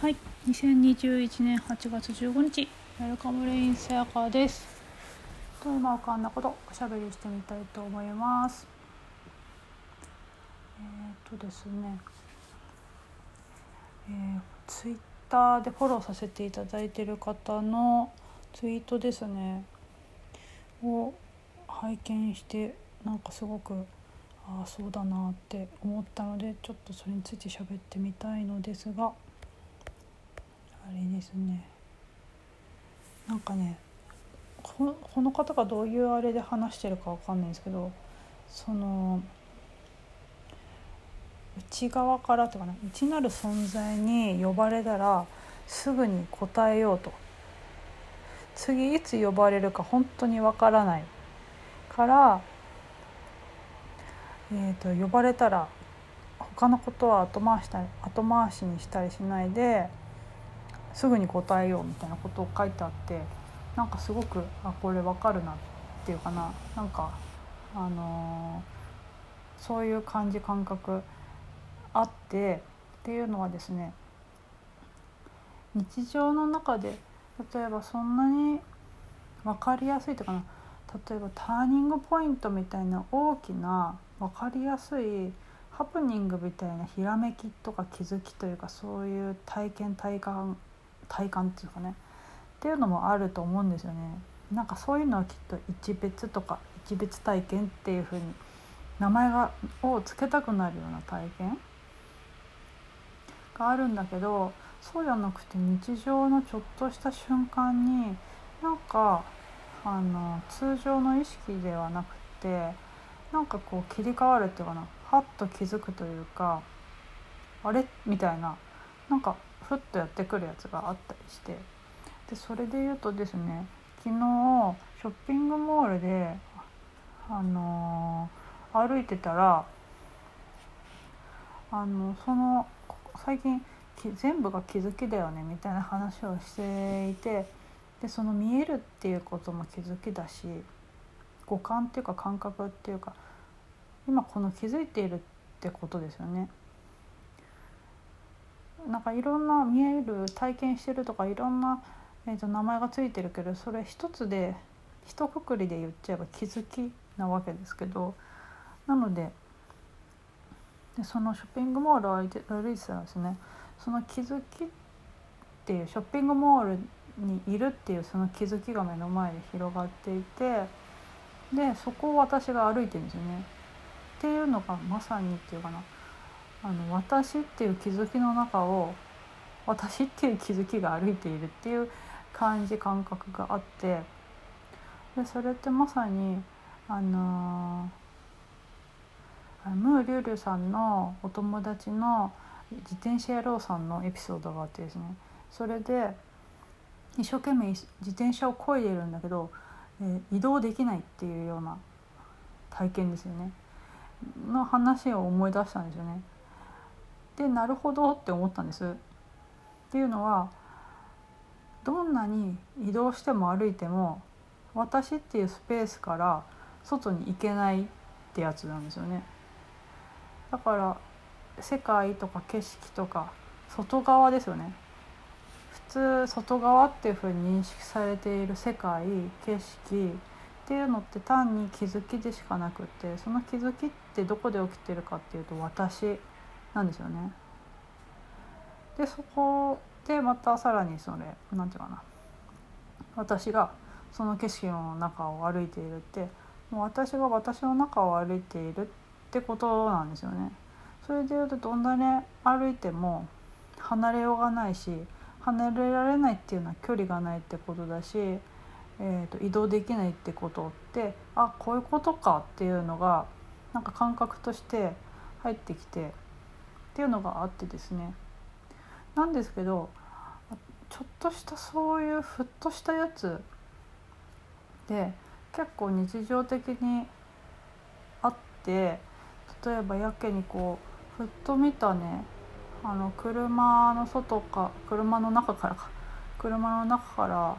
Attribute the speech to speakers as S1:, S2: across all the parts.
S1: はい、2021年8月15日、ウェルカムレインさやかです。と今浮かんだことおしゃべりしてみたいと思います。えっ、とですね、えー、ツイッターでフォローさせていただいている方のツイートですねを拝見してなんかすごくああそうだなって思ったのでちょっとそれについて喋ってみたいのですがれですね。なんかねこの方がどういうあれで話してるかわかんないんですけどその内側からとかな内なる存在に呼ばれたらすぐに答えようと。次いつ呼ばれるか本当にわからないからえーと、呼ばれたら他のことは後回し後回しにしたりしないですぐに答えようみたいなことを書いてあってなんかすごくあこれ分かるなっていうかな。なんかあのー、そういう感じ感覚あってっていうのはですね日常の中で例えばそんなに分かりやすいというかな例えばターニングポイントみたいな大きな分かりやすいハプニングみたいなひらめきとか気づきというかそういう体験体感体感っていうかね。っていうのもあると思うんですよね。なんかそういうのはきっと一別とか一別体験っていうふうに名前がを付けたくなるような体験があるんだけどそうじゃなくて日常のちょっとした瞬間になんかあの通常の意識ではなくてなんかこう切り替わるっていうかな。はっと気づくというかあれ？みたいな。なんかふっとやってくるやつがあったりしてでそれで言うとですね昨日ショッピングモールで、あのー、歩いてたらあのその最近全部が気づきだよねみたいな話をしていてでその見えるっていうことも気づきだし五感っていうか感覚っていうか今この気づいているってことですよね。なんかいろんな見える体験してるとかいろんな、えー、と名前がついてるけどそれ一つで一括りで言っちゃえば気づきなわけですけどなのででそのショッピングモールを歩いて歩いてたらですねその気づきっていうショッピングモールにいるっていうその気づきが目の前で広がっていてでそこを私が歩いてるんですよね。っていうのがまさにっていうかなあの私っていう気づきの中を私っていう気づきが歩いているっていう感じ感覚があってでそれってまさにあの、ムーリュウリュさんのお友達の自転車野郎さんのエピソードがあってですねそれで一生懸命自転車を漕いでるんだけど、えー、移動できないっていうような体験ですよね。の話を思い出したんですよね。でなるほどって思ったんです。っていうのはどんなに移動しても歩いても私っていうスペースから外に行けないってやつなんですよね。だから世界とか景色とか外側ですよね。普通外側っていうふうに認識されている世界景色っていうのって単に気づきでしかなくってその気づきってどこで起きてるかっていうと私なんですよね。でそこでまたさらにそれ何て言うかな私がその景色の中を歩いているってもう私が私の中を歩いているってことなんですよね。それでいうとどんなに歩いても離れようがないし離れられないっていうのは距離がないってことだし、えー、と移動できないってことってあこういうことかっていうのがなんか感覚として入ってきてっていうのがあってですね。なんですけどちょっとしたそういうふっとしたやつで結構日常的にあって例えばやけにこうふっと見たねあの車の外か車の中からか。車の中から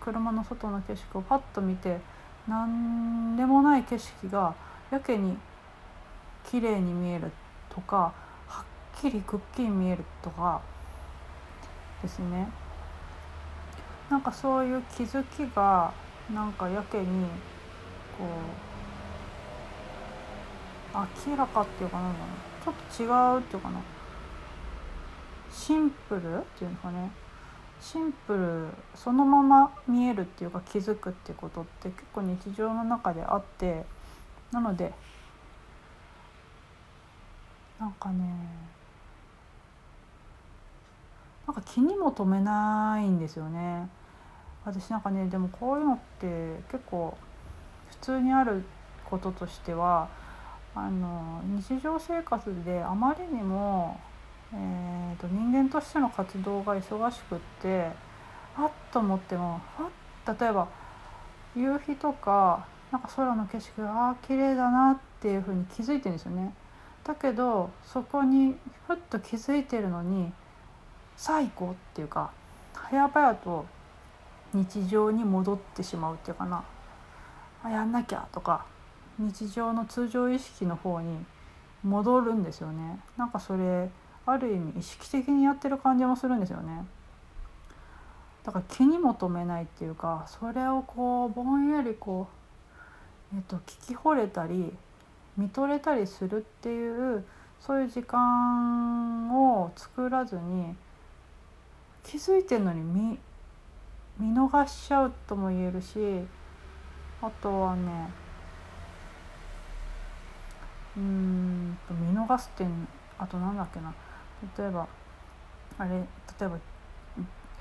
S1: 車の外の景色をパッと見て何でもない景色がやけに綺麗に見えるとかきりくっきり見えるとかですね。なんかそういう気づきがなんかやけにこう明らかっていうかなんだろう。ちょっと違うっていうかな。シンプルっていうのかね。シンプルそのまま見えるっていうか気づくってことって結構日常の中であって。なのでなんかねなんか気にも留めないんですよね。私なんかねでもこういうのって結構普通にあることとしてはあの日常生活であまりにも、えーと、人間としての活動が忙しくってあっと思っても例えば夕日とかなんか空の景色があ綺麗だなっていうふうに気づいてるんですよね。だけどそこにふっと気づいてるのにさあ行こうっていうか早々と日常に戻ってしまうっていうかな。あやんなきゃとか日常の通常意識の方に戻るんですよね。なんかそれある意味意識的にやってる感じもするんですよね。だから気にも留めないっていうかそれをこうぼんやりこう、えっと、聞き惚れたり見とれたりするっていうそういう時間を作らずに気づいてるのに見見逃しちゃうとも言えるしあとはねうんと見逃すってあとなんだっけな。例えばあれ例えば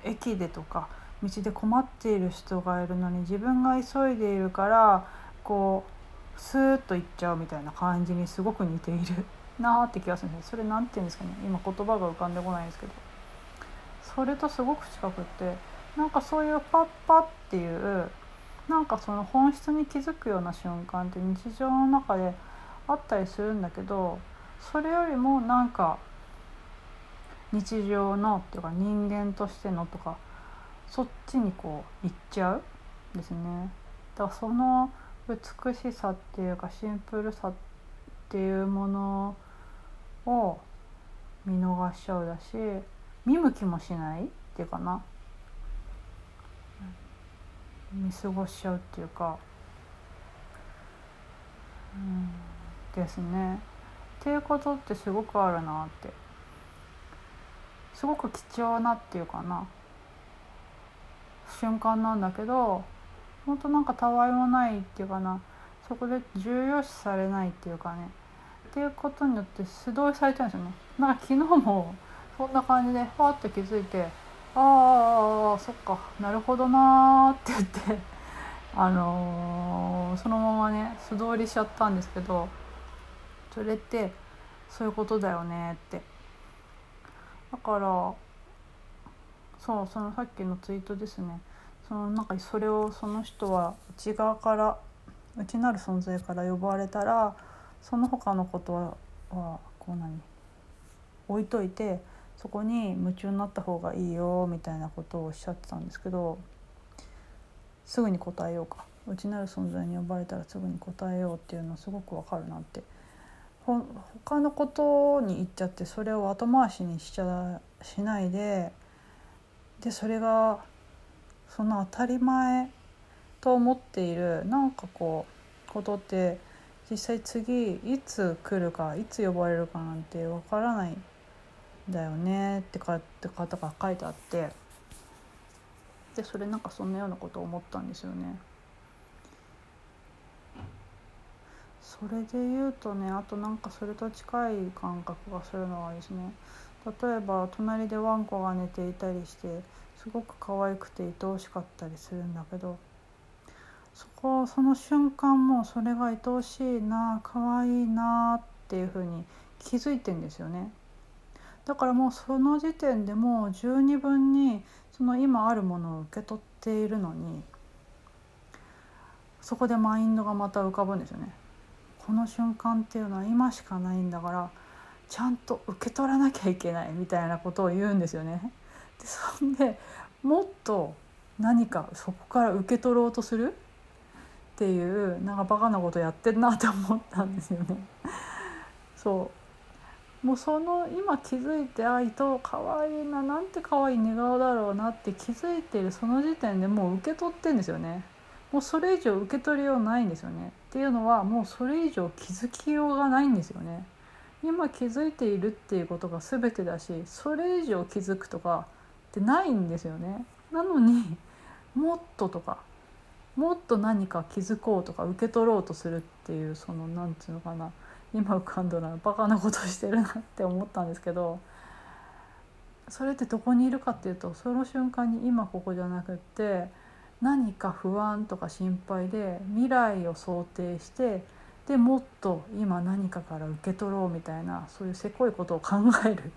S1: 駅でとか道で困っている人がいるのに自分が急いでいるからこうスーッと行っちゃうみたいな感じにすごく似ているなーって気がするんですそれ何て言うんですかね。今言葉が浮かんでこないんですけど。それとすごく近くってなんかそういうパッパっていうなんかその本質に気づくような瞬間って日常の中であったりするんだけどそれよりもなんか日常のっていうか人間としてのとかそっちにこう行っちゃうですね。だからその美しさっていうかシンプルさっていうものを見逃しちゃうだし見向きもしないっていうかな。見過ごしちゃうっていうか、うん、ですね。っていうことってすごくあるなって。すごく貴重なっていうかな。瞬間なんだけどほんとなんかたわいもないっていうかな。そこで重要視されないっていうかね。っていうことによって素通りされちゃうんですよね。なんか昨日もそんな感じでファッと気づいてああそっかなるほどなって言って あのー、そのままね素通りしちゃったんですけどそれってそういうことだよねって。だからそうそのさっきのツイートですね。そのなんかそれをその人は内側から内なる存在から呼ばれたらその他のことはこう何？置いといてそこに夢中になった方がいいよみたいなことをおっしゃってたんですけどすぐに答えようか。内なる存在に呼ばれたらすぐに答えようっていうのすごくわかるなって。ほ他のことに言っちゃってそれを後回しにしちゃしないででそれがその当たり前と思っているなんかこうことって実際次いつ来るかいつ呼ばれるかなんてわからないだよねってかって方が書いてあってでそれなんかそんなようなことを思ったんですよね。それで言うとねあとなんかそれと近い感覚がするのはですね例えば隣でワンコが寝ていたりしてすごく可愛くて愛おしかったりするんだけどそこその瞬間もそれが愛おしいな可愛いなっていうふうに気づいてんですよね。だからもうその時点でもう十二分にその今あるものを受け取っているのにそこでマインドがまた浮かぶんですよね。この瞬間っていうのは今しかないんだからちゃんと受け取らなきゃいけないみたいなことを言うんですよね。でそんでもっと何かそこから受け取ろうとする？っていうなんかバカなことやってんなって思ったんですよね。そうもうその今気づいてあ伊藤かわいいななんてかわいい寝顔だろうなって気づいてるその時点でもう受け取ってんですよね。もうそれ以上受け取りようないんですよね。っていうのはもうそれ以上気づきようがないんですよね。今気づいているっていうことが全てだしそれ以上気づくとかってないんですよね。なのにもっととかもっと何か気づこうとか受け取ろうとするっていうその何て言うのかな。今浮かんだらバカなことしてるなって思ったんですけどそれってどこにいるかっていうとその瞬間に今ここじゃなくって何か不安とか心配で未来を想定してでもっと今何かから受け取ろうみたいなそういうせこいことを考える。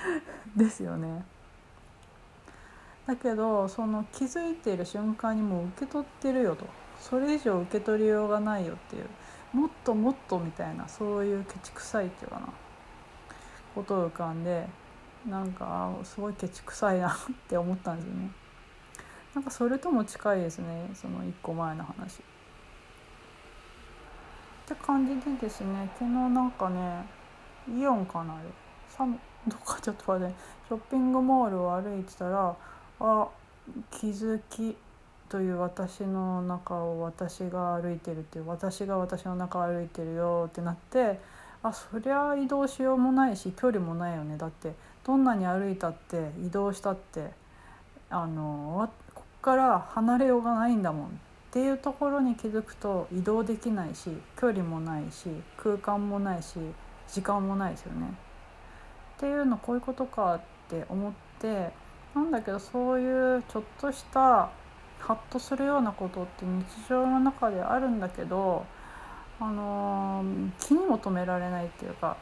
S1: ですよね。だけどその気づいている瞬間にもう受け取ってるよと。それ以上受け取りようがないよっていう。もっともっとみたいなそういうケチくさいっていうかなことを浮かんでなんかすごいケチくさいなって思ったんですよね。なんかそれとも近いですねその1個前の話。って感じでですね昨日なんかねイオンかなあれどっかちょっと待ってショッピングモールを歩いてたらあ気づきという私の中を私が歩いてるっていう私が私の中を歩いてるよってなってあそりゃ移動しようもないし距離もないよねだってどんなに歩いたって移動したってあのこっから離れようがないんだもんっていうところに気づくと移動できないし距離もないし空間もないし時間もないですよね。っていうのこういうことかって思ってなんだけどそういうちょっとしたハッとするようなことって日常の中であるんだけど、あのー、気にも留められないっていうか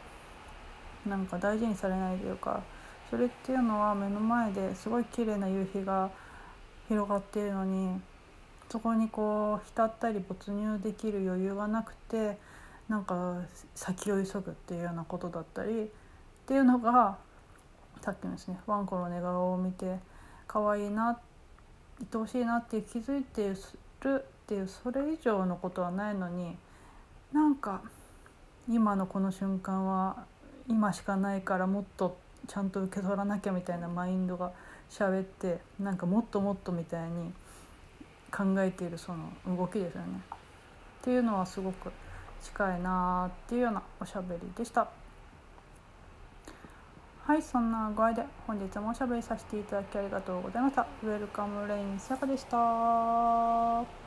S1: なんか大事にされないというかそれっていうのは目の前ですごい綺麗な夕日が広がっているのにそこにこう浸ったり没入できる余裕がなくてなんか先を急ぐっていうようなことだったりっていうのがさっきのですねワンコの寝顔を見て可愛いなって愛おしいなって気づいてるっていうそれ以上のことはないのになんか今のこの瞬間は今しかないからもっとちゃんと受け取らなきゃみたいなマインドが喋ってなんかもっともっとみたいに考えているその動きですよね。っていうのはすごく近いなっていうようなおしゃべりでした。はい、そんな具合で本日もおしゃべりさせていただきありがとうございました。ウェルカムレインさやかでした。